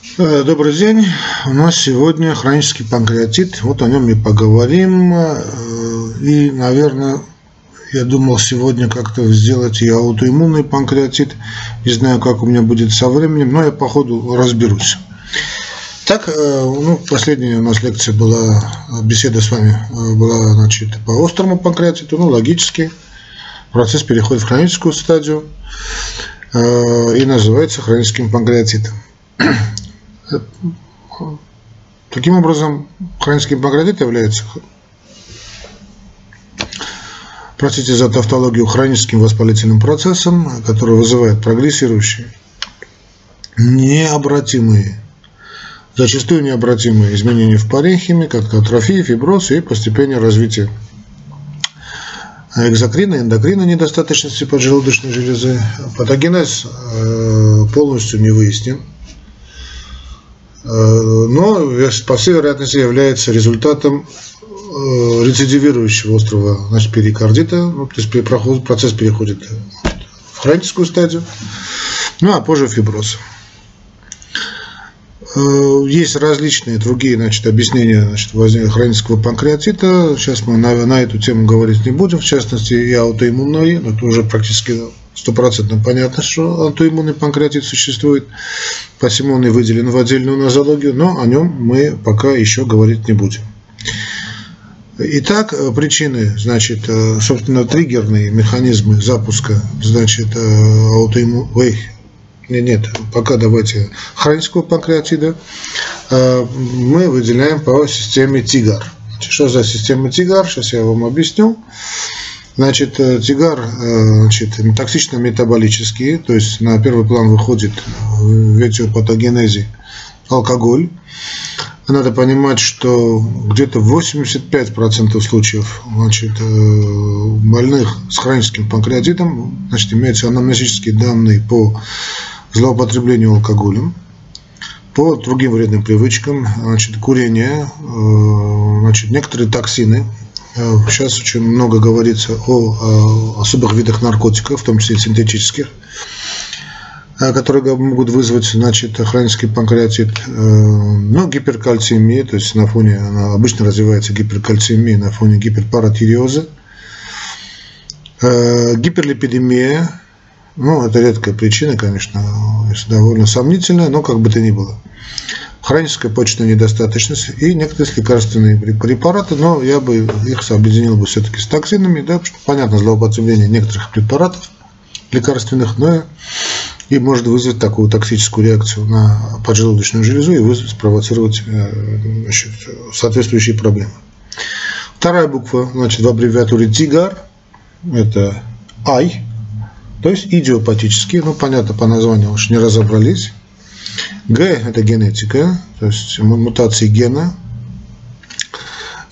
Э, добрый день. У нас сегодня хронический панкреатит. Вот о нем и поговорим. Э, и, наверное, я думал сегодня как-то сделать и аутоиммунный панкреатит. Не знаю, как у меня будет со временем, но я по ходу разберусь. Так, э, ну, последняя у нас лекция была, беседа с вами была, значит, по острому панкреатиту, ну, логически. Процесс переходит в хроническую стадию и называется хроническим панкреатитом. Таким образом, хронический панкреатит является, простите за тавтологию, хроническим воспалительным процессом, который вызывает прогрессирующие, необратимые, зачастую необратимые изменения в паренхиме, как атрофия, фиброз и постепенное развитие экзокрина, эндокрина недостаточности поджелудочной железы. Патогенез э, полностью не выяснен. Э, но по всей вероятности является результатом э, рецидивирующего острого значит, перикардита, ну, то есть процесс переходит в хроническую стадию, ну а позже фиброз. Э, есть различные другие значит, объяснения значит, хронического панкреатита. Сейчас мы на, на эту тему говорить не будем, в частности и аутоиммунной, это уже практически стопроцентно понятно, что аутоиммунный панкреатит существует, посему он и выделен в отдельную нозологию, но о нем мы пока еще говорить не будем. Итак, причины, значит, собственно, триггерные механизмы запуска, значит, аутоиммун... Ой, нет, нет, пока давайте хронического панкреатида мы выделяем по системе ТИГАР. Что за система ТИГАР? Сейчас я вам объясню. Значит, э, тигар э, значит, токсично-метаболический, то есть на первый план выходит в этиопатогенезе алкоголь. Надо понимать, что где-то 85% случаев значит, э, больных с хроническим панкреатитом значит, имеются анамнезические данные по злоупотреблению алкоголем, по другим вредным привычкам, значит, курение, значит, некоторые токсины, Э, сейчас очень много говорится о особых видах наркотиков, в том числе синтетических, э, которые могут вызвать значит, хронический панкреатит, э, ну, гиперкальциемия, то есть на фоне, обычно развивается гиперкальциемия на фоне гиперпаратиреоза, гиперлипидемия, ну, это редкая причина, конечно, довольно сомнительная, но как бы то ни было хроническая почечная недостаточность и некоторые лекарственные препараты, но я бы их объединил бы все-таки с токсинами, да, потому что понятно злоупотребление некоторых препаратов лекарственных, но и может вызвать такую токсическую реакцию на поджелудочную железу и вызвать, спровоцировать э, значит, соответствующие проблемы. Вторая буква значит, в аббревиатуре ТИГАР – это I, то есть идиопатические, ну понятно по названию уж не разобрались. Г – это генетика, то есть мутации гена.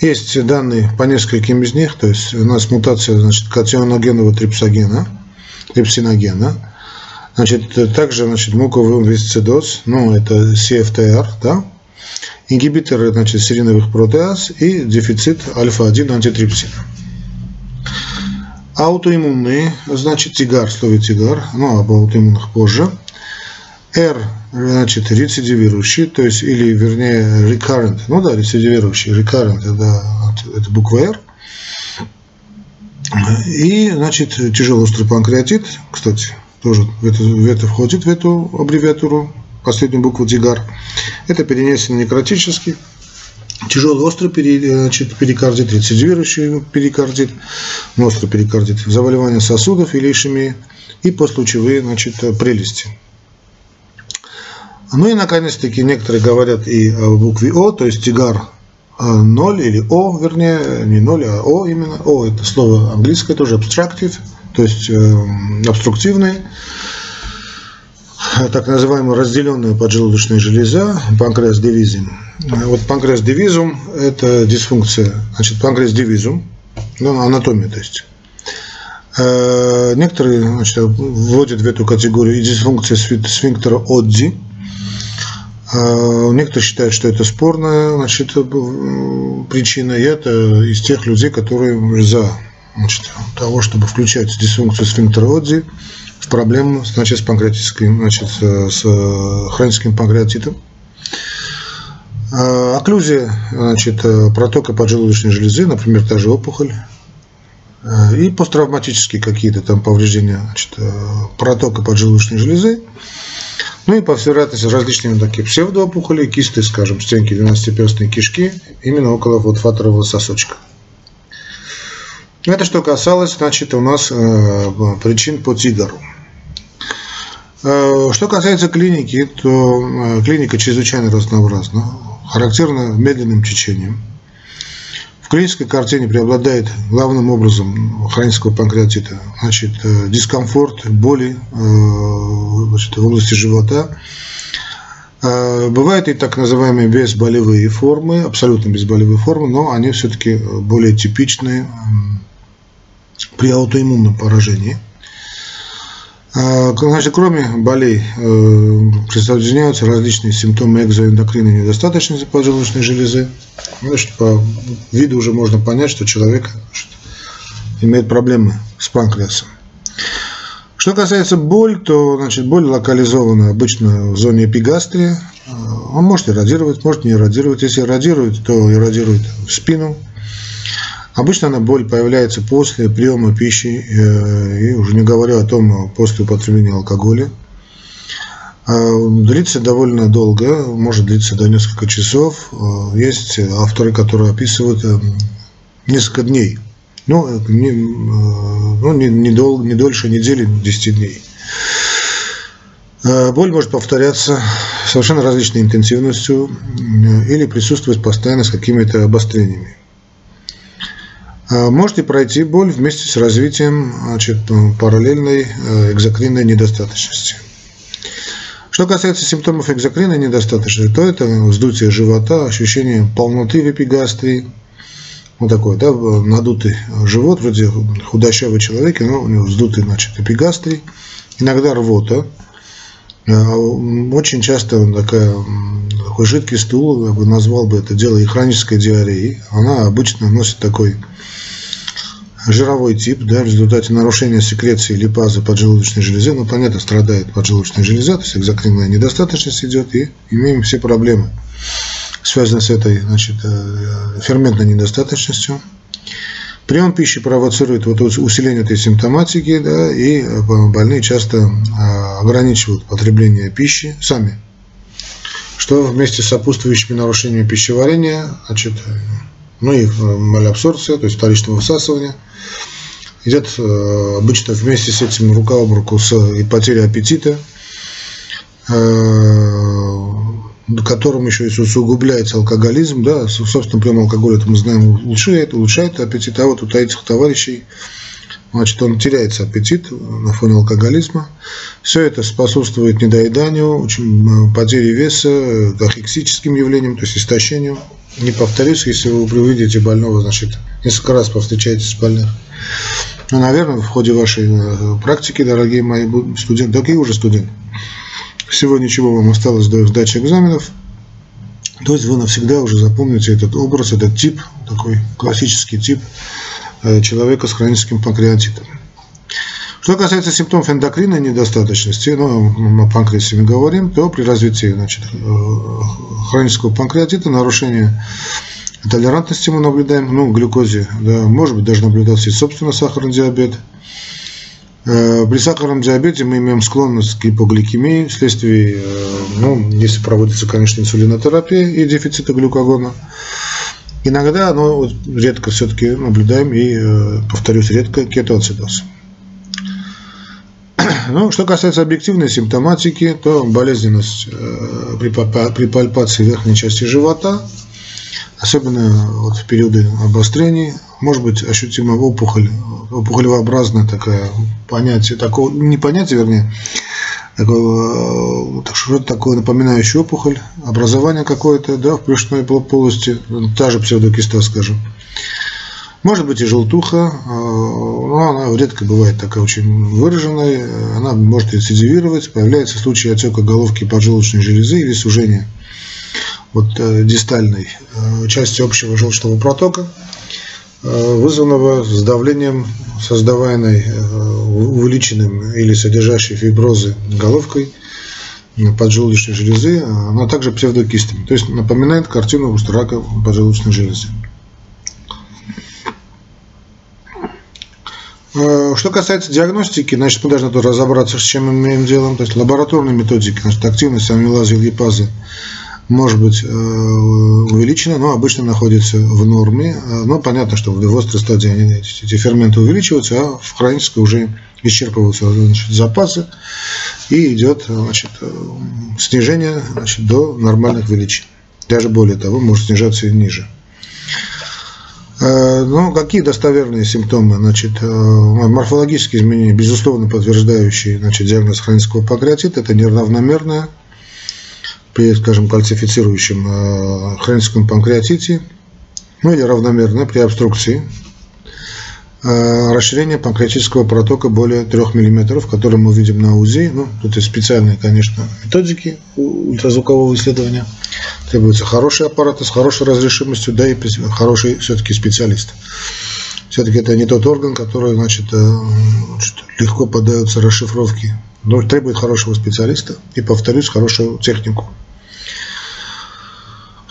Есть данные по нескольким из них, то есть у нас мутация значит, катионогенного трипсогена, трипсиногена. Значит, также значит, муковый висцидоз, ну, это CFTR, да, ингибиторы значит, сериновых протеаз и дефицит альфа-1 антитрипсина. Аутоиммунные, значит, тигар, слово тигар, ну, об аутоиммунных позже – R, значит, рецидивирующий, то есть, или, вернее, recurrent, ну да, рецидивирующий, recurrent, это, это буква R. И, значит, тяжелый острый панкреатит, кстати, тоже в это, в это входит, в эту аббревиатуру, последнюю букву дигар. Это перенесенный некротический, тяжелый острый значит, перикардит, рецидивирующий перикардит, острый перикардит, заболевания сосудов или ишемия и послучевые значит, прелести. Ну и, наконец-таки, некоторые говорят и о букве О, то есть тигар 0 или О, вернее, не 0, а О именно. О – это слово английское, тоже abstractive, то есть э, обструктивный, так называемая разделенная поджелудочная железа, панкреас дивизин. Вот панкреас дивизум – это дисфункция, значит, панкреас дивизум, ну, анатомия, то есть. Э, некоторые значит, вводят в эту категорию и дисфункция сфинктера Одди, а, некоторые считают, что это спорная значит, э, причина. Я это из тех людей, которые за значит, того, чтобы включать дисфункцию сфинктера Одзи в проблему значит, с панкреатическим, значит, с хроническим панкреатитом. Окклюзия значит, протока поджелудочной железы, например, та же опухоль, и посттравматические какие-то там повреждения значит, протока поджелудочной железы, ну и по всей вероятности различными такие псевдоопухоли, кисты, скажем, стенки двенадцатиперстной кишки, именно около вот фаторового сосочка. Это что касалось, значит, у нас э, причин по тигру. Э, что касается клиники, то э, клиника чрезвычайно разнообразна, характерна медленным течением. В клинической картине преобладает главным образом хронического панкреатита значит, дискомфорт, боли значит, в области живота. Бывают и так называемые безболевые формы, абсолютно безболевые формы, но они все-таки более типичные при аутоиммунном поражении. А, значит, кроме болей э, присоединяются различные симптомы экзоэндокринной недостаточности поджелудочной железы. Значит, по виду уже можно понять, что человек имеет проблемы с панкреасом. Что касается боль, то значит, боль локализована обычно в зоне эпигастрия. Он может иррадировать, может не иррадировать. Если иррадирует, то иррадирует в спину, Обычно она боль появляется после приема пищи, э, и уже не говоря о том, после употребления алкоголя. А, длится довольно долго, может длиться до нескольких часов. Э, есть авторы, которые описывают э, несколько дней. Ну, не, ну, не, не, дол, не дольше недели, 10 дней. Боль может повторяться совершенно различной интенсивностью или присутствовать постоянно с какими-то обострениями. А, можете пройти боль вместе с развитием значит, ну, параллельной э, экзокринной недостаточности. Что касается симптомов экзокринной недостаточности, то это вздутие живота, ощущение полноты в эпигастрии, вот такой, да, надутый живот, вроде худощавый человек, но у него вздутый, значит, эпигастрий, иногда рвота, очень часто такая, такой жидкий стул, я бы назвал бы это дело и хронической диареей, она обычно носит такой жировой тип, да, в результате нарушения секреции липазы поджелудочной железы, ну, понятно, страдает поджелудочная железа, то есть экзокринная недостаточность идет, и имеем все проблемы, связанные с этой, значит, э, ферментной недостаточностью. Прием пищи провоцирует вот усиление этой симптоматики, да, и э, больные часто э, ограничивают потребление пищи сами, что вместе с сопутствующими нарушениями пищеварения, значит, ну и малябсорбция, то есть вторичного высасывания, идет э, обычно вместе с этим рука об руку с и потерей аппетита, э, которым еще и усугубляется алкоголизм, да, собственно, прием алкоголя, это мы знаем, улучшает, улучшает аппетит, а вот у этих товарищей, значит, он теряется аппетит на фоне алкоголизма. Все это способствует недоеданию, очень потере веса, кахексическим явлениям, то есть истощению. Не повторюсь, если вы увидите больного, значит, несколько раз повстречаетесь с больным ну, наверное, в ходе вашей э, практики, дорогие мои студенты, дорогие уже студенты, всего ничего вам осталось до сдачи экзаменов. То есть вы навсегда уже запомните этот образ, этот тип, такой классический тип э, человека с хроническим панкреатитом. Что касается симптомов эндокринной недостаточности, ну, мы о панкреасе говорим, то при развитии значит, э, хронического панкреатита нарушение толерантности мы наблюдаем, ну, глюкозе, да, может быть, даже наблюдаться и собственно сахарный диабет. Э, при сахарном диабете мы имеем склонность к гипогликемии вследствие, э, ну, если проводится, конечно, инсулинотерапия и дефицита глюкогона. Иногда, но редко все-таки наблюдаем и, э, повторюсь, редко кетоацидоз. Ну, что касается объективной симптоматики, то болезненность при пальпации верхней части живота – особенно вот в периоды обострений, может быть ощутима опухоль, опухолевообразная такая понятие, такое, не понятие, вернее, такое, что-то такое напоминающее опухоль, образование какое-то, да, в брюшной полости, та же псевдокиста, скажем. Может быть и желтуха, а, но она редко бывает такая очень выраженная, она может рецидивировать, появляется в случае отека головки поджелудочной железы или сужения вот, э, дистальной э, части общего желчного протока, э, вызванного с давлением, создаваемой увеличенным или содержащей фиброзы головкой, поджелудочной железы, но также псевдокистами. То есть напоминает картину рака поджелудочной железы. Что касается диагностики, значит, мы должны тут разобраться, с чем мы имеем дело. То есть лабораторные методики, значит, активность амилазы и липазы может быть э, увеличена, но обычно находится в норме. Э, но понятно, что в острой стадии они, эти ферменты увеличиваются, а в хронической уже исчерпываются значит, запасы и идет значит, снижение значит, до нормальных величин. Даже более того, может снижаться и ниже. Э, ну, какие достоверные симптомы? Значит, э, морфологические изменения, безусловно, подтверждающие значит, диагноз хронического панкреатита, это неравномерное при, скажем, кальцифицирующем э, хроническом панкреатите, ну или равномерное при обструкции Э, расширение панкреатического протока более 3 мм, который мы видим на УЗИ. Ну, тут есть специальные, конечно, методики ультразвукового исследования. Требуются хорошие аппараты с хорошей разрешимостью, да и хороший все-таки специалист. Все-таки это не тот орган, который значит, э, легко поддается расшифровке. Но требует хорошего специалиста и, повторюсь, хорошую технику.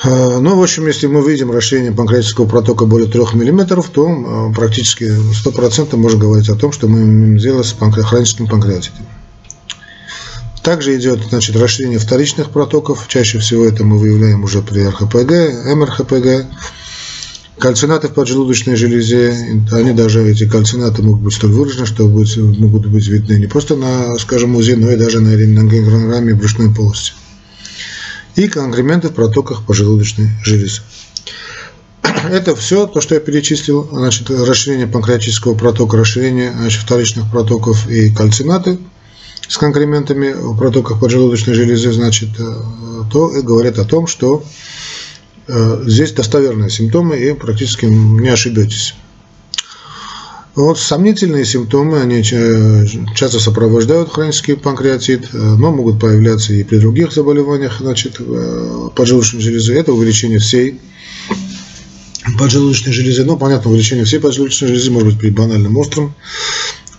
Э, ну, в общем, если мы видим расширение панкреатического протока более 3 мм, то э, практически 100% можно говорить о том, что мы имеем дело с хроническим панкреатитом. Также идет значит, расширение вторичных протоков. Чаще всего это мы выявляем уже при РХПГ, МРХПГ. Кальцинаты в поджелудочной железе, они даже, эти кальцинаты могут быть столь выражены, что могут быть видны не просто на, скажем, УЗИ, но и даже на рентгенограмме брюшной полости и конкременты в протоках поджелудочной железы. Это все, то, что я перечислил, значит, расширение панкреатического протока, расширение значит, вторичных протоков и кальцинаты с конкрементами в протоках поджелудочной железы, значит, э, то и говорят о том, что э, здесь достоверные симптомы и практически не ошибетесь. Вот сомнительные симптомы, они часто сопровождают хронический панкреатит, э, но могут появляться и при других заболеваниях значит, э, поджелудочной железы. Это увеличение всей поджелудочной железы. Ну, понятно, увеличение всей поджелудочной железы может быть при банальном остром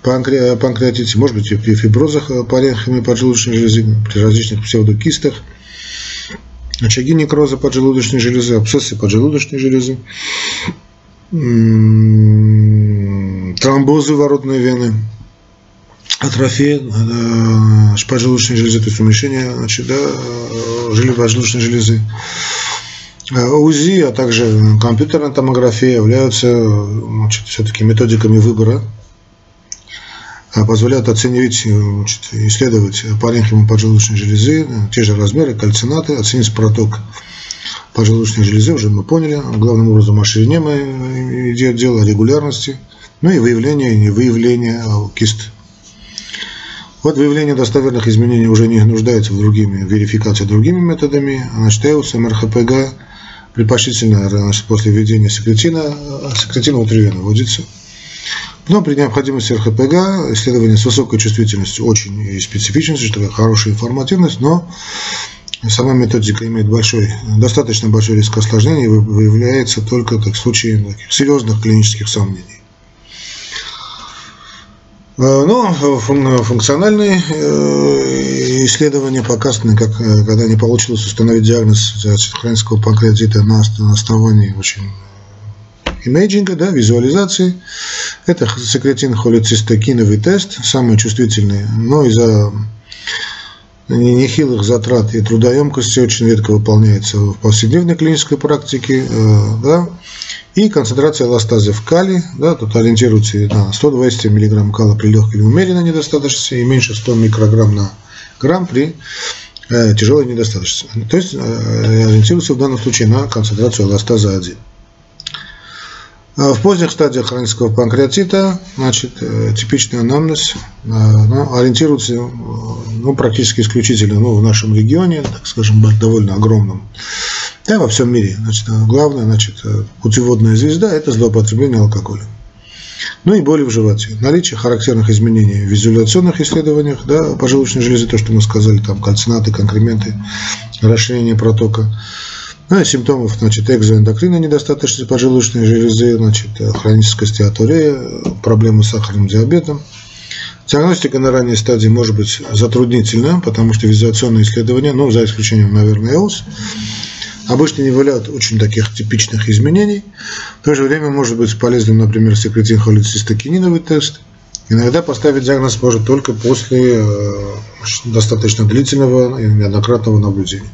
панкреатите, может быть и при фиброзах э, паренхимы поджелудочной железы, при различных псевдокистах, очаги некроза поджелудочной железы, абсцессы поджелудочной железы тромбозы воротной вены, атрофия э, поджелудочной железы, то есть уменьшение значит, да, э, поджелудочной железы. Э, УЗИ, а также компьютерная томография являются значит, все-таки методиками выбора, позволяют оценить, значит, исследовать паренхиму поджелудочной железы, те же размеры, кальцинаты, оценить проток поджелудочной железы, уже мы поняли, главным образом о ширине мы идет дело, о регулярности – ну и выявление и невыявление кист. Вот выявление достоверных изменений уже не нуждается в другими, верификации другими методами. Значит, ЭУС, МРХПГ предпочтительно после введения секретина, секретина внутривенно вводится. Но при необходимости РХПГ исследование с высокой чувствительностью, очень и специфичностью, что хорошая информативность, но сама методика имеет большой, достаточно большой риск осложнений и выявляется только так, в случае таких серьезных клинических сомнений. Э, ну, функциональные э, исследования показаны, как, э, когда не получилось установить диагноз хронического панкреатита на основании очень имейджинга, да, визуализации. Это секретин холецистокиновый тест, самый чувствительный, но из-за нехилых затрат и трудоемкости очень редко выполняется в повседневной клинической практике. Да. И концентрация эластазы в кале, да, тут ориентируется на 120 мг кала при легкой или умеренной недостаточности и меньше 100 микрограмм на грамм при э, тяжелой недостаточности. То есть э, ориентируется в данном случае на концентрацию эластаза 1. А в поздних стадиях хронического панкреатита значит, э, типичный анамнез э, ну, ориентируется ну, практически исключительно ну, в нашем регионе, так скажем, довольно огромном, да, во всем мире. Значит, главное, значит, путеводная звезда – это злоупотребление алкоголя. Ну и боли в животе. Наличие характерных изменений в визуляционных исследованиях, да, поджелудочной железы, то, что мы сказали, там кальцинаты, конкременты, расширение протока. Ну, и симптомов, значит, экзоэндокринной недостаточности поджелудочной железы, значит, хроническая стеатория, проблемы с сахарным диабетом, Диагностика на ранней стадии может быть затруднительна, потому что визуационные исследования, ну, за исключением, наверное, ЭОС, обычно не выявляют очень таких типичных изменений. В то же время может быть полезным, например, секретин-холецистокининовый тест. Иногда поставить диагноз может только после э, достаточно длительного и неоднократного наблюдения.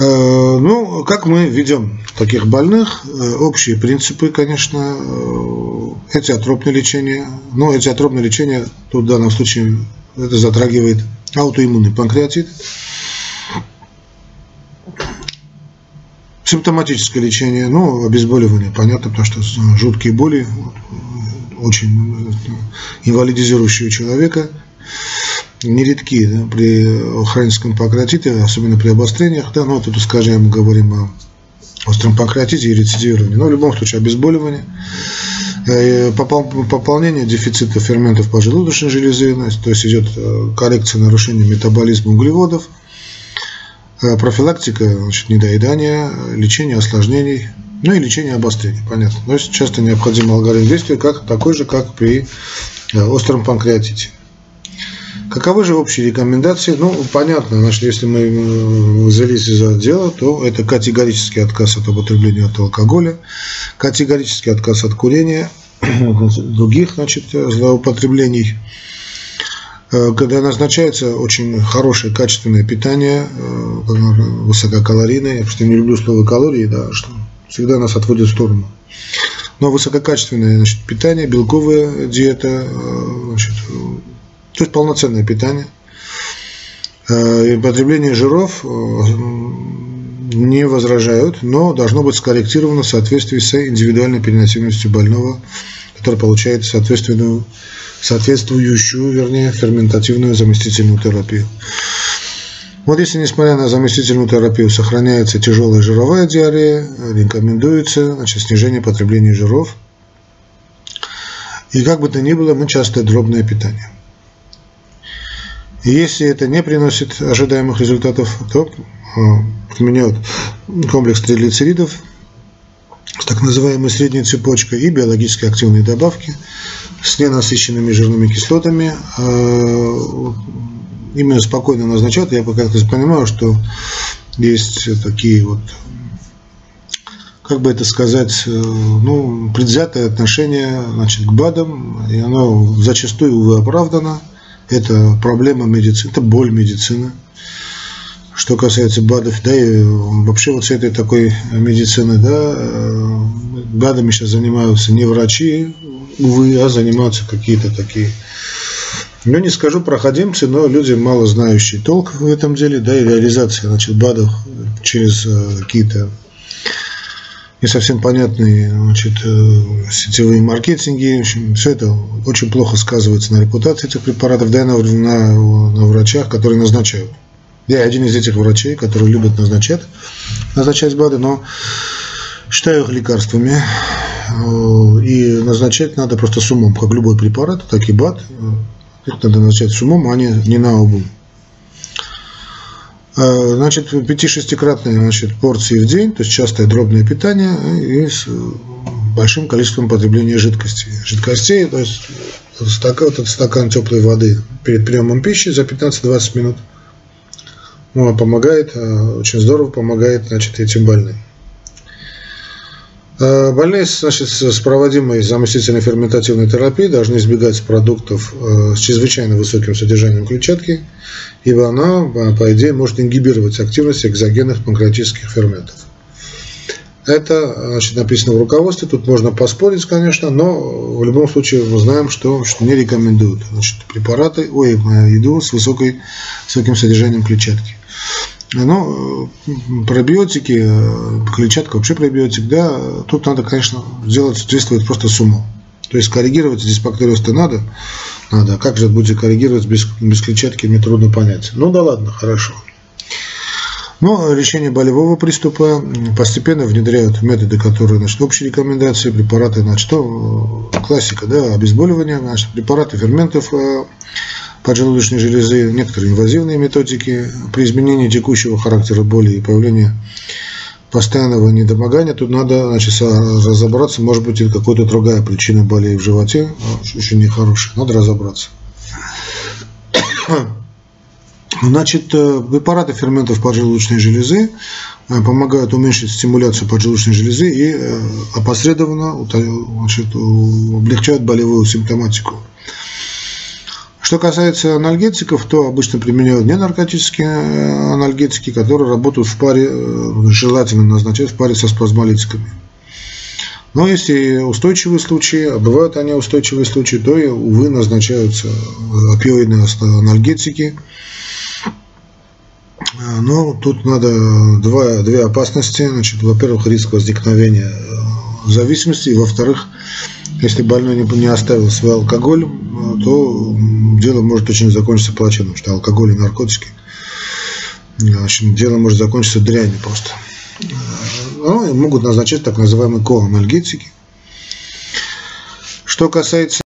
Э, ну, как мы ведем таких больных? Э, общие принципы, конечно, этиотропное лечение. Но этиотропное лечение тут в данном случае это затрагивает аутоиммунный панкреатит. Симптоматическое лечение, ну, обезболивание, понятно, потому что жуткие боли, очень инвалидизирующие человека, нередки да, при хроническом панкреатите, особенно при обострениях, да, ну, тут, скажем, говорим о остром панкреатите и рецидивировании, но в любом случае обезболивание, э, пополнение дефицита ферментов поджелудочной железы, то есть идет э, коррекция нарушения метаболизма углеводов – Э, профилактика значит, недоедания, лечение осложнений, ну и лечение обострений, понятно. Но часто необходим алгоритм действия, как, такой же, как при остром панкреатите. Каковы же общие рекомендации? Ну, понятно, значит, если мы э, взялись за дело, то это категорический отказ от употребления от алкоголя, категорический отказ от курения, других значит, злоупотреблений, Э, когда назначается очень хорошее, качественное питание, э, высококалорийное, я просто не люблю слово калории, да, что всегда нас отводит в сторону. Но высококачественное значит, питание, белковая диета, значит, то есть полноценное питание. И потребление жиров не возражают, но должно быть скорректировано в соответствии с индивидуальной переносимостью больного, который получает соответственную соответствующую, вернее, ферментативную заместительную терапию. Вот если, несмотря на заместительную терапию, сохраняется тяжелая жировая диарея, рекомендуется значит, снижение потребления жиров. И как бы то ни было, мы часто дробное питание. Если это не приносит ожидаемых результатов, то э, применяют комплекс триглицеридов с так называемой средней цепочкой и биологически активные добавки – с ненасыщенными жирными кислотами. А, именно спокойно назначают. Я как-то понимаю, что есть такие вот, как бы это сказать, э, ну, предвзятое отношение значит, к БАДам, и оно зачастую, увы, оправдано. Это проблема медицины, это боль медицины. Что касается БАДов, да, и вообще вот с этой такой медицины, да, э, БАДами сейчас занимаются не врачи, увы, а занимаются какие-то такие, ну не скажу проходимцы, но люди мало знающие толк в этом деле, да, и реализация, значит, БАДов через э, какие-то не совсем понятные значит, э, сетевые маркетинги. В общем, все это очень плохо сказывается на репутации этих препаратов, да и на, на, на врачах, которые назначают. Я один из этих врачей, которые любят назначать, назначать БАДы, но считаю их лекарствами. Э, и назначать надо просто с умом, как любой препарат, так и БАД. Их надо назначать с умом, а не, не на обум. Э, значит, 5-6-кратные значит, порции в день, то есть частое дробное питание и с большим количеством потребления жидкости. Жидкостей, то есть стакан, этот стакан теплой воды перед приемом пищи за 15-20 минут. Ну, помогает, э, очень здорово помогает значит, этим больным. Э, больные значит, с проводимой заместительной ферментативной терапией должны избегать продуктов э, с чрезвычайно высоким содержанием клетчатки, ибо она, э, по идее, может ингибировать активность экзогенных панкреатических ферментов. Это значит, написано в руководстве, тут можно поспорить, конечно, но в любом случае мы знаем, что, что не рекомендуют значит, препараты, ой, еду с высокой, высоким содержанием клетчатки. Ну, пробиотики, э, клетчатка вообще пробиотик, да, тут надо, конечно, сделать, действовать просто с умом. То есть коррегировать диспактериоз-то надо, надо. А как же будете коррегировать без, без клетчатки, мне трудно понять. Ну да ладно, хорошо. Но решение болевого приступа постепенно внедряют методы, которые, значит, общие рекомендации, препараты, значит, то, классика, да, обезболивание, значит, препараты ферментов, э, поджелудочной железы, некоторые инвазивные методики. При изменении текущего характера боли и появлении постоянного недомогания, тут надо значит, разобраться, может быть, и какая-то другая причина болей в животе, очень нехорошая, надо разобраться. Значит, э, препараты ферментов поджелудочной железы э, помогают уменьшить стимуляцию поджелудочной железы и э, опосредованно значит, облегчают болевую симптоматику. Что касается анальгетиков, то обычно применяют не наркотические анальгетики, которые работают в паре, желательно назначать в паре со спазмолитиками. Но если устойчивые случаи, а бывают они устойчивые случаи, то, увы, назначаются опиоидные анальгетики – ну, тут надо два, две опасности. Значит, во-первых, риск возникновения э, зависимости, и во-вторых, если больной не, не оставил свой алкоголь, э, то дело может очень закончиться плачевно, потому что алкоголь и наркотики, в общем, дело может закончиться дрянью просто. Э, ну, могут назначать так называемые коанальгетики. Что касается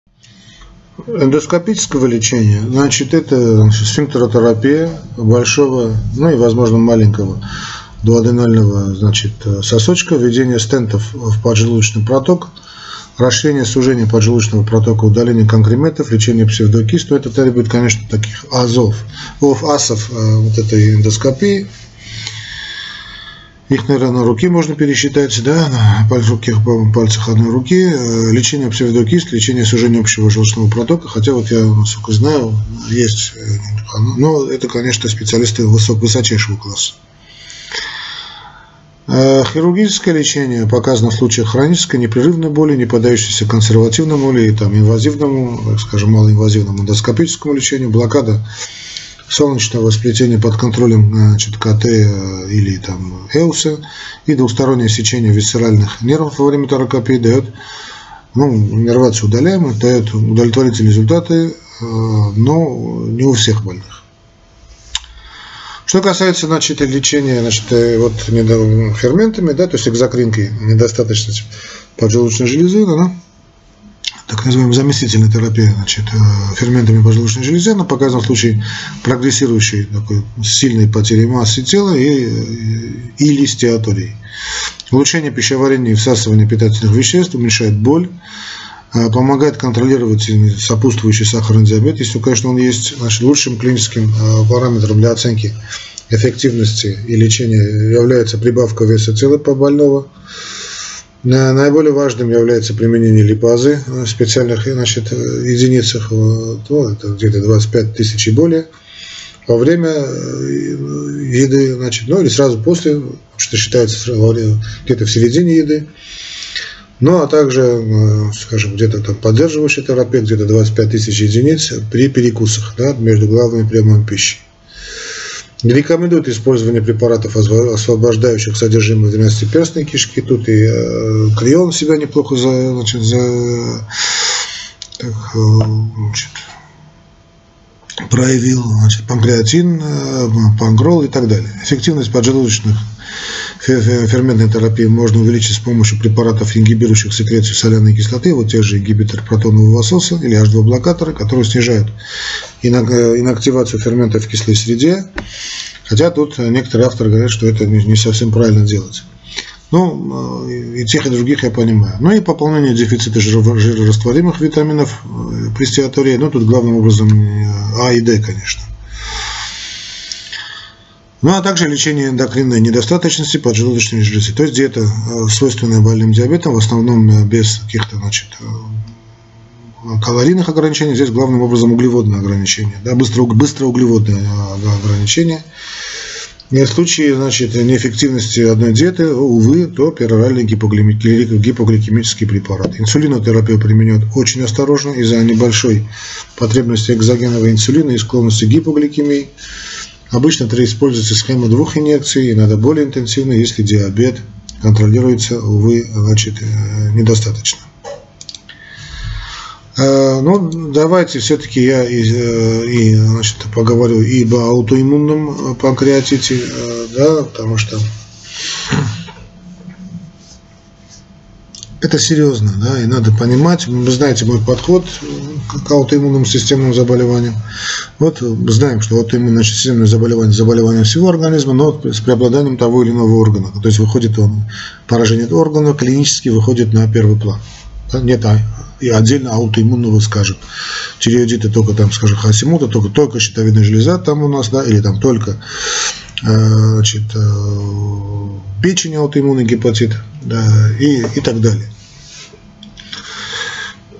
эндоскопического лечения, значит, это значит, сфинктеротерапия большого, ну и, возможно, маленького дуоденального значит, сосочка, введение стентов в поджелудочный проток, расширение сужения поджелудочного протока, удаление конкреметов, лечение псевдокист, но это требует, конечно, таких азов, асов э, вот этой эндоскопии, их, наверное, на руки можно пересчитать, да, на пальцах, пальцах одной руки. Э, лечение псевдокист, лечение сужения общего желчного протока. Хотя вот я, насколько знаю, есть, э, но это, конечно, специалисты высок, высочайшего класса. Э, хирургическое лечение показано в случаях хронической непрерывной боли, не поддающейся консервативному или там, инвазивному, скажем, малоинвазивному эндоскопическому лечению, блокада солнечного сплетения под контролем значит, КТ э, или там Эуса и двустороннее сечение висцеральных нервов во время торакопии дает ну, нервацию удаляемую, дает удовлетворительные результаты, э, но не у всех больных. Что касается значит, лечения значит, э, вот, ферментами, да, то есть экзокринкой, недостаточность поджелудочной железы, да, так называемая заместительная терапия значит, э, ферментами поджелудочной железы, она показана в случае прогрессирующей такой сильной потери массы тела и, или стеатории. Улучшение пищеварения и всасывания питательных веществ уменьшает боль, помогает контролировать сопутствующий сахарный диабет, если, конечно, он есть значит, лучшим клиническим параметром для оценки эффективности и лечения является прибавка веса тела по больного, Наиболее важным является применение липазы в специальных значит, единицах, ну, это где-то 25 тысяч и более, во время э, еды, значит, ну или сразу после, что считается где-то в середине еды, ну а также, э, скажем, где-то там поддерживающий терапевт, где-то 25 тысяч единиц при перекусах да, между главными приемами пищи. Не рекомендуют использование препаратов, освобождающих содержимое 12-перстной кишки. Тут и э, крион себя неплохо за, значит, за, так, э, значит, проявил, значит, панкреатин, э, пангрол и так далее. Эффективность поджелудочных ферментной терапии можно увеличить с помощью препаратов, ингибирующих секрецию соляной кислоты, вот те же ингибитор протонового насоса или H2-блокаторы, которые снижают инактивацию ферментов в кислой среде, хотя тут некоторые авторы говорят, что это не совсем правильно делать. Ну, и тех, и других я понимаю. Ну и пополнение дефицита жирорастворимых витаминов э, при стеатории, ну тут главным образом А и Д, конечно. Ну, а также лечение эндокринной недостаточности поджелудочной железы. То есть диета, э, свойственная больным диабетом, в основном э, без каких-то значит, э, калорийных ограничений. Здесь главным образом углеводное ограничение. Да, быстро, быстро углеводное ограничение. И в случае значит, неэффективности одной диеты, увы, то пероральный гипогликемический препарат. Инсулинотерапию применяют очень осторожно из-за небольшой потребности экзогенного инсулина и склонности гипогликемии. Обычно это используется схема двух инъекций, и надо более интенсивно, если диабет контролируется, увы, значит, э, недостаточно. Э, ну, давайте все-таки я и, э, и значит, поговорю и об аутоиммунном панкреатите, да, потому что это серьезно, да, и надо понимать, вы знаете мой подход к аутоиммунным системным заболеваниям. Вот знаем, что аутоиммунное системное заболевание – заболевание всего организма, но с преобладанием того или иного органа. То есть выходит он, поражение органа клинически выходит на первый план. Нет а, и отдельно аутоиммунного, скажем. Тиреоидиты только там, скажем, хасимута, только, только щитовидная железа там у нас, да, или там только э, значит, э, печень аутоиммунный гепатит, да, и, и так далее.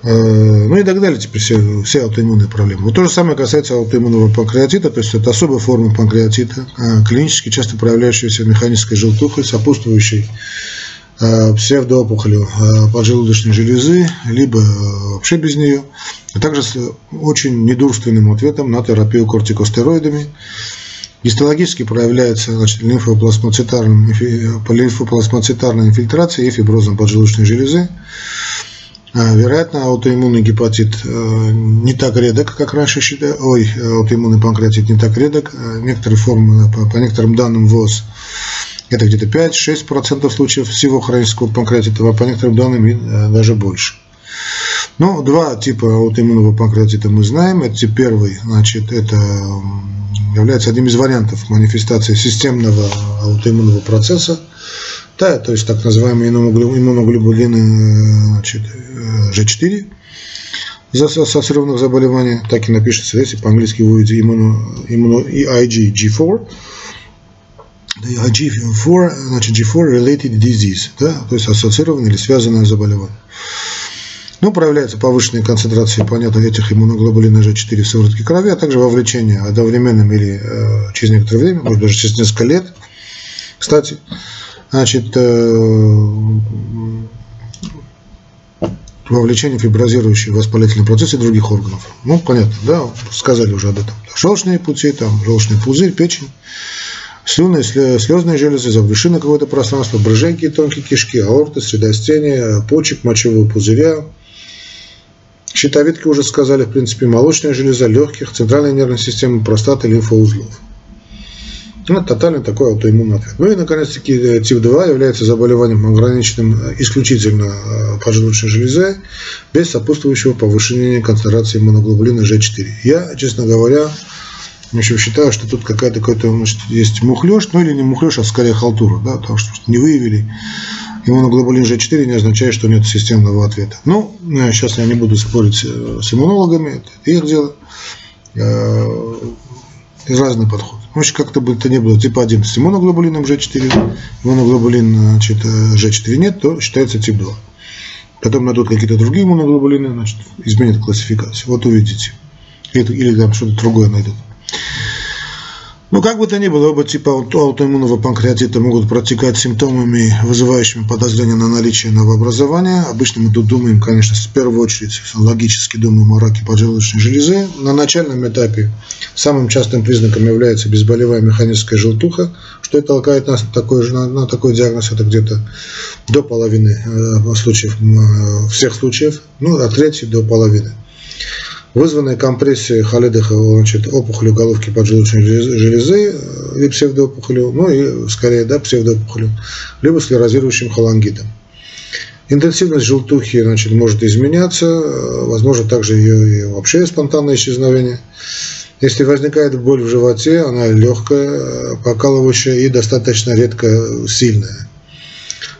Э, ну и так далее, теперь все, все аутоиммунные проблемы. Вот то же самое касается аутоиммунного панкреатита, то есть это особая форма панкреатита, клинически часто проявляющаяся механической желтухой, сопутствующей псевдоопухолью э, поджелудочной железы, либо э, вообще без нее, а также с очень недурственным ответом на терапию кортикостероидами. Гистологически проявляется значит, лимфоплазмоцитарной, лимфоплазмоцитарной инфильтрацией и фиброзом поджелудочной железы. Вероятно, аутоиммунный гепатит не так редок, как раньше считали. Ой, аутоиммунный панкреатит не так редок. Некоторые формы, по некоторым данным ВОЗ, это где-то 5-6% случаев всего хронического панкреатита, а по некоторым данным э, даже больше. Ну, два типа аутоиммунного панкреатита мы знаем. Это тип первый, значит, это является одним из вариантов манифестации системного аутоиммунного процесса. Да, то есть так называемые иммуноглобулины значит, G4 э, ассоциированных заболеваний, так и напишется, если по-английски увидите иммуно, иммуно, IG G4, G4, значит, G4 related disease, да, то есть ассоциированное или связанное заболевание. Ну, проявляется повышенная концентрация, понятно, этих иммуноглобулина G4 в сыворотке крови, а также вовлечение одновременным или э, через некоторое время, может даже через несколько лет. Кстати, значит, э, вовлечение фиброзирующие воспалительные процессы других органов. Ну, понятно, да, сказали уже об этом. Желчные пути, там, желчный пузырь, печень слюны, слезные железы, завышено какое-то пространство, брыженьки, тонкие кишки, аорты, средостения, почек, мочевого пузыря, щитовидки уже сказали, в принципе, молочная железа, легких, центральная нервная система, простаты, лимфоузлов. Ну, тотальный такой аутоиммунный ответ. Ну и, наконец-таки, э, тип 2 является заболеванием ограниченным э, исключительно э, поджелудочной железой, без сопутствующего повышения концентрации моноглобулина G4. Я, честно говоря, общем, считаю, что тут какая-то может, есть мухлеж, ну или не мухлеж, а скорее халтура, да, потому что не выявили. Иммуноглобулин G4 не означает, что нет системного ответа. Ну, сейчас я не буду спорить э, с иммунологами, это их дело. Э, разный подход. В общем, как-то бы это не было типа 1 с иммуноглобулином G4, иммуноглобулин значит, э, G4 нет, то считается тип 2. Потом найдут какие-то другие иммуноглобулины, значит, изменят классификацию. Вот увидите. Или, или там что-то другое найдут. Ну, как бы то ни было, оба типа аутоиммунного панкреатита могут протекать симптомами, вызывающими подозрение на наличие новообразования. Обычно мы тут думаем, конечно, в первую очередь, логически думаем о раке поджелудочной железы. На начальном этапе самым частым признаком является безболевая механическая желтуха, что и толкает нас на такой, на, на такой диагноз, это где-то до половины э, случаев, э, всех случаев, ну, от трети до половины вызванная компрессией Халидыха, значит, опухолью головки поджелудочной железы или псевдоопухолью, ну и скорее, да, псевдоопухолью, либо склерозирующим холангитом. Интенсивность желтухи значит, может изменяться, возможно также ее и вообще спонтанное исчезновение. Если возникает боль в животе, она легкая, покалывающая и достаточно редко сильная.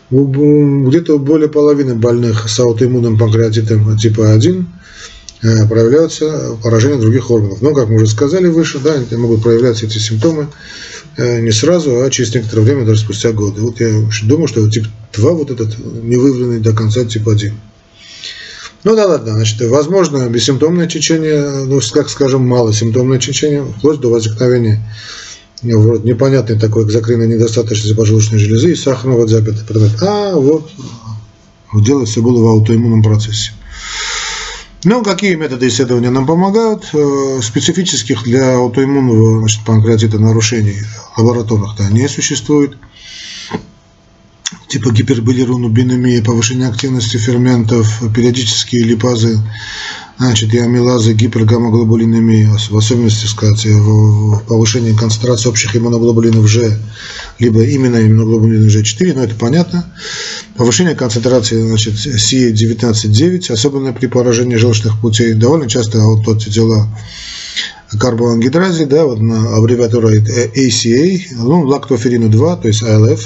Где-то более половины больных с аутоиммунным панкреатитом типа 1 Э, проявляются поражения других органов. Но, как мы уже сказали выше, да, могут проявляться эти симптомы э, не сразу, а через некоторое время, даже спустя годы. Вот я думаю, что тип 2 вот этот не выявленный до конца тип 1. Ну да ладно, значит, возможно бессимптомное течение, ну, как скажем, малосимптомное течение, вплоть до возникновения вот, непонятной такой экзокринной недостаточности поджелудочной железы и сахарного диабета. А вот дело все было в аутоиммунном процессе. Ну, какие методы исследования нам помогают? Э, специфических для аутоиммунного значит, панкреатита нарушений лабораторных-то не существует. Типа гипербилирунобинемия, повышение активности ферментов, периодические липазы значит, и амилазы гипергаммоглобулинами, в особенности, сказать, в повышении концентрации общих иммуноглобулинов G, либо именно иммуноглобулины G4, но это понятно. Повышение концентрации, значит, CA19-9, особенно при поражении желчных путей, довольно часто вот эти дела карбоангидразе, да, вот на аббревиатура ACA, ну, лактоферину 2, то есть ILF,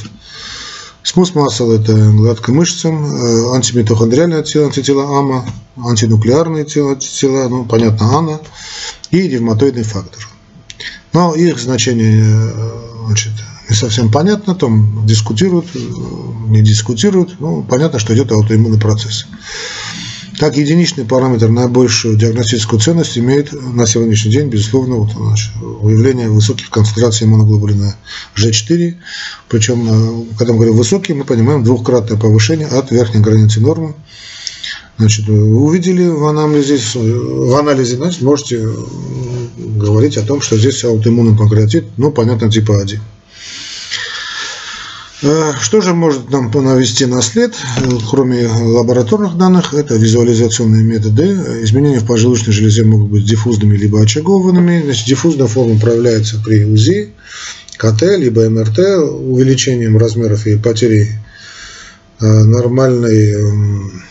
Смус масел – это гладкая мышцам, э, антимитохондриальное тело, антитела АМА, антинуклеарные тела, тела ну, понятно, АНА, и ревматоидный фактор. Но их значение э, значит, не совсем понятно, там дискутируют, э, не дискутируют, ну, понятно, что идет аутоиммунный процесс. Как единичный параметр наибольшую диагностическую ценность имеет на сегодняшний день, безусловно, вот, значит, выявление высоких концентраций иммуноглобулина G4. Причем, э, когда мы говорим высокий, мы понимаем двухкратное повышение от верхней границы нормы. Значит, увидели в анализе, в анализе значит, можете говорить о том, что здесь аутоиммунный панкреатит, ну, понятно, типа 1. Э, что же может нам навести на след, э, кроме лабораторных данных, это визуализационные методы. Изменения в поджелудочной железе могут быть диффузными либо очагованными. Значит, диффузная форма проявляется при УЗИ, КТ, либо МРТ, увеличением размеров и потерей э, нормальной, эм,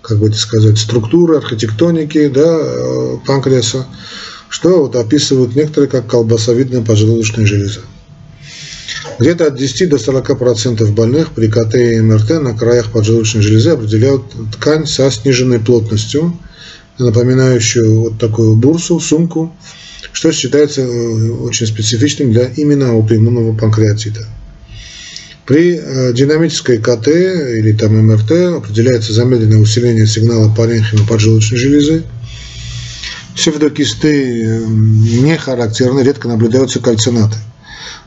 как бы это сказать, структуры, архитектоники да, панкреаса, что вот описывают некоторые как колбасовидная поджелудочная железа. Где-то от 10 до 40% процентов больных при КТ и МРТ на краях поджелудочной железы определяют ткань со сниженной плотностью, напоминающую вот такую бурсу, сумку, что считается э, очень специфичным для именно аутоиммунного панкреатита. При э, динамической КТ или там МРТ определяется замедленное усиление сигнала паренхима поджелудочной железы. Псевдокисты э, не характерны, редко наблюдаются кальцинаты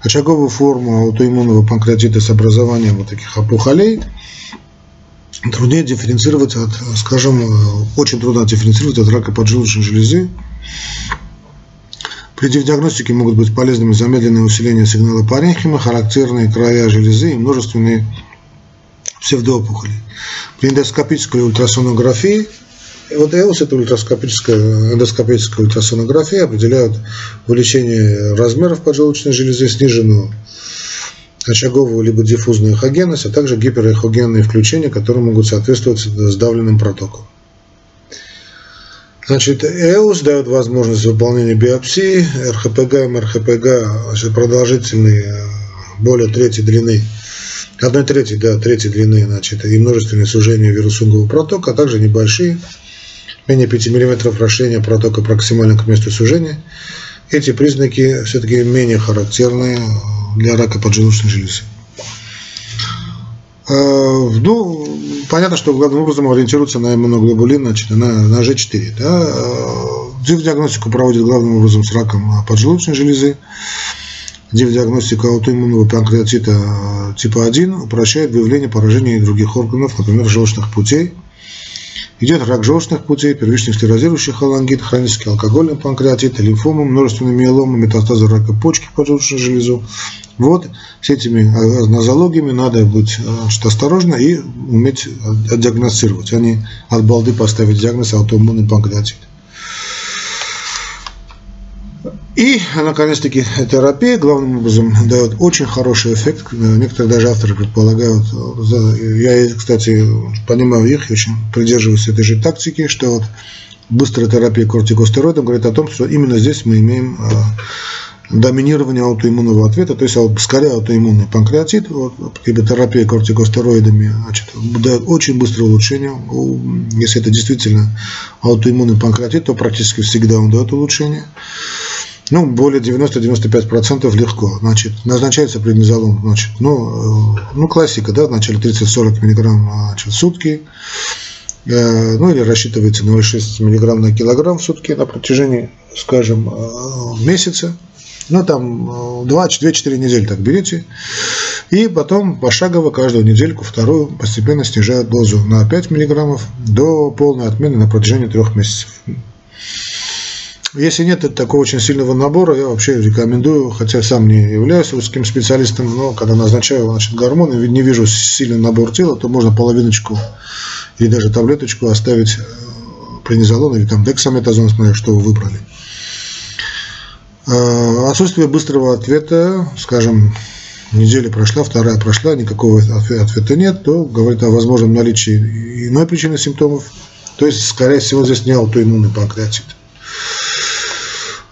очаговую форму аутоиммунного панкреатита с образованием вот таких опухолей труднее дифференцировать от, скажем, очень трудно дифференцировать от рака поджелудочной железы. При диагностике могут быть полезными замедленное усиление сигнала паренхима, характерные края железы и множественные псевдоопухоли. При эндоскопической ультрасонографии вот ЭОС, это ультраскопическая, эндоскопическая ультрасонография, определяют увеличение размеров поджелудочной железы, сниженную очаговую либо диффузную эхогенность, а также гиперэхогенные включения, которые могут соответствовать сдавленным протокам. Значит, ЭОС дает возможность выполнения биопсии, РХПГ, МРХПГ, продолжительные, более третьей длины, одной трети, да, третьей длины, значит, и множественные сужения вирусунгового протока, а также небольшие менее 5 мм расширения протока проксимально к месту сужения. Эти признаки все-таки менее характерны для рака поджелудочной железы. А, ну, понятно, что главным образом ориентируются на иммуноглобулин, значит, на, на G4. Да? Диагностику проводят главным образом с раком поджелудочной железы. Диагностика аутоиммунного панкреатита типа 1 упрощает выявление поражений других органов, например, желчных путей, Идет рак желчных путей, первичный склерозирующий холангит, хронический алкогольный панкреатит, лимфома, множественные миеломы, метастазы рака почки, поджелудочную железу. Вот с этими нозологиями надо быть значит, осторожно и уметь диагностировать, а не от балды поставить диагноз аутоиммунный панкреатит. И, наконец-таки, терапия главным образом дает очень хороший эффект. Некоторые даже авторы предполагают, я, кстати, понимаю их, очень придерживаюсь этой же тактики, что вот быстрая терапия кортикостероидом говорит о том, что именно здесь мы имеем а, доминирование аутоиммунного ответа, то есть скорее аутоиммунный панкреатит, вот, либо терапия кортикостероидами значит, дает очень быстрое улучшение. Если это действительно аутоиммунный панкреатит, то практически всегда он дает улучшение. Ну, более 90-95% легко. Значит, назначается преднизолон, значит, ну, э, ну, классика, да, вначале 30-40 мг значит, в сутки, э, ну, или рассчитывается 0,6 мг на килограмм в сутки на протяжении, скажем, э, месяца. Ну, там 2-4 недели так берите. И потом пошагово каждую недельку, вторую, постепенно снижают дозу на 5 мг до полной отмены на протяжении трех месяцев. Если нет такого очень сильного набора, я вообще рекомендую, хотя сам не являюсь узким специалистом, но когда назначаю значит, гормоны, не вижу сильный набор тела, то можно половиночку или даже таблеточку оставить преднизолон или там дексаметазон, смотря что вы выбрали. Э, отсутствие быстрого ответа, скажем, неделя прошла, вторая прошла, никакого ответа нет, то говорит о возможном наличии иной причины симптомов. То есть, скорее всего, здесь не аутоиммунный панкреатит.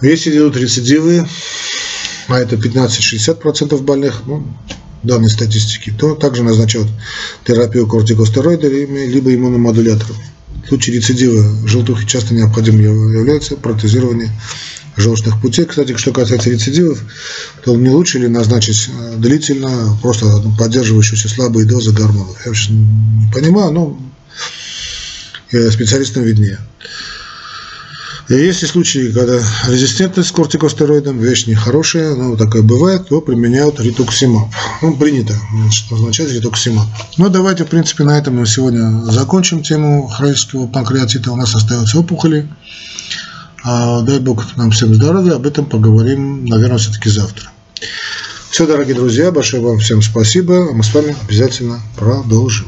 Если идут рецидивы, а это 15-60% больных, ну, данной статистики, то также назначают терапию кортикостероидами либо иммуномодуляторами. В случае рецидива желтухи часто необходимо является протезирование желчных путей. Кстати, что касается рецидивов, то не лучше ли назначить э, длительно просто поддерживающиеся слабые дозы гормонов? Я вообще не понимаю, но специалистам виднее. Есть и случаи, когда резистентность к кортикостероидам, вещь нехорошая, но такое бывает, то применяют ритуксимаб. Ну, принято значит, назначать ритуксимаб. Ну, давайте, в принципе, на этом мы сегодня закончим тему хронического панкреатита. У нас остаются опухоли. А, дай Бог нам всем здоровья, об этом поговорим, наверное, все-таки завтра. Все, дорогие друзья, большое вам всем спасибо. Мы с вами обязательно продолжим.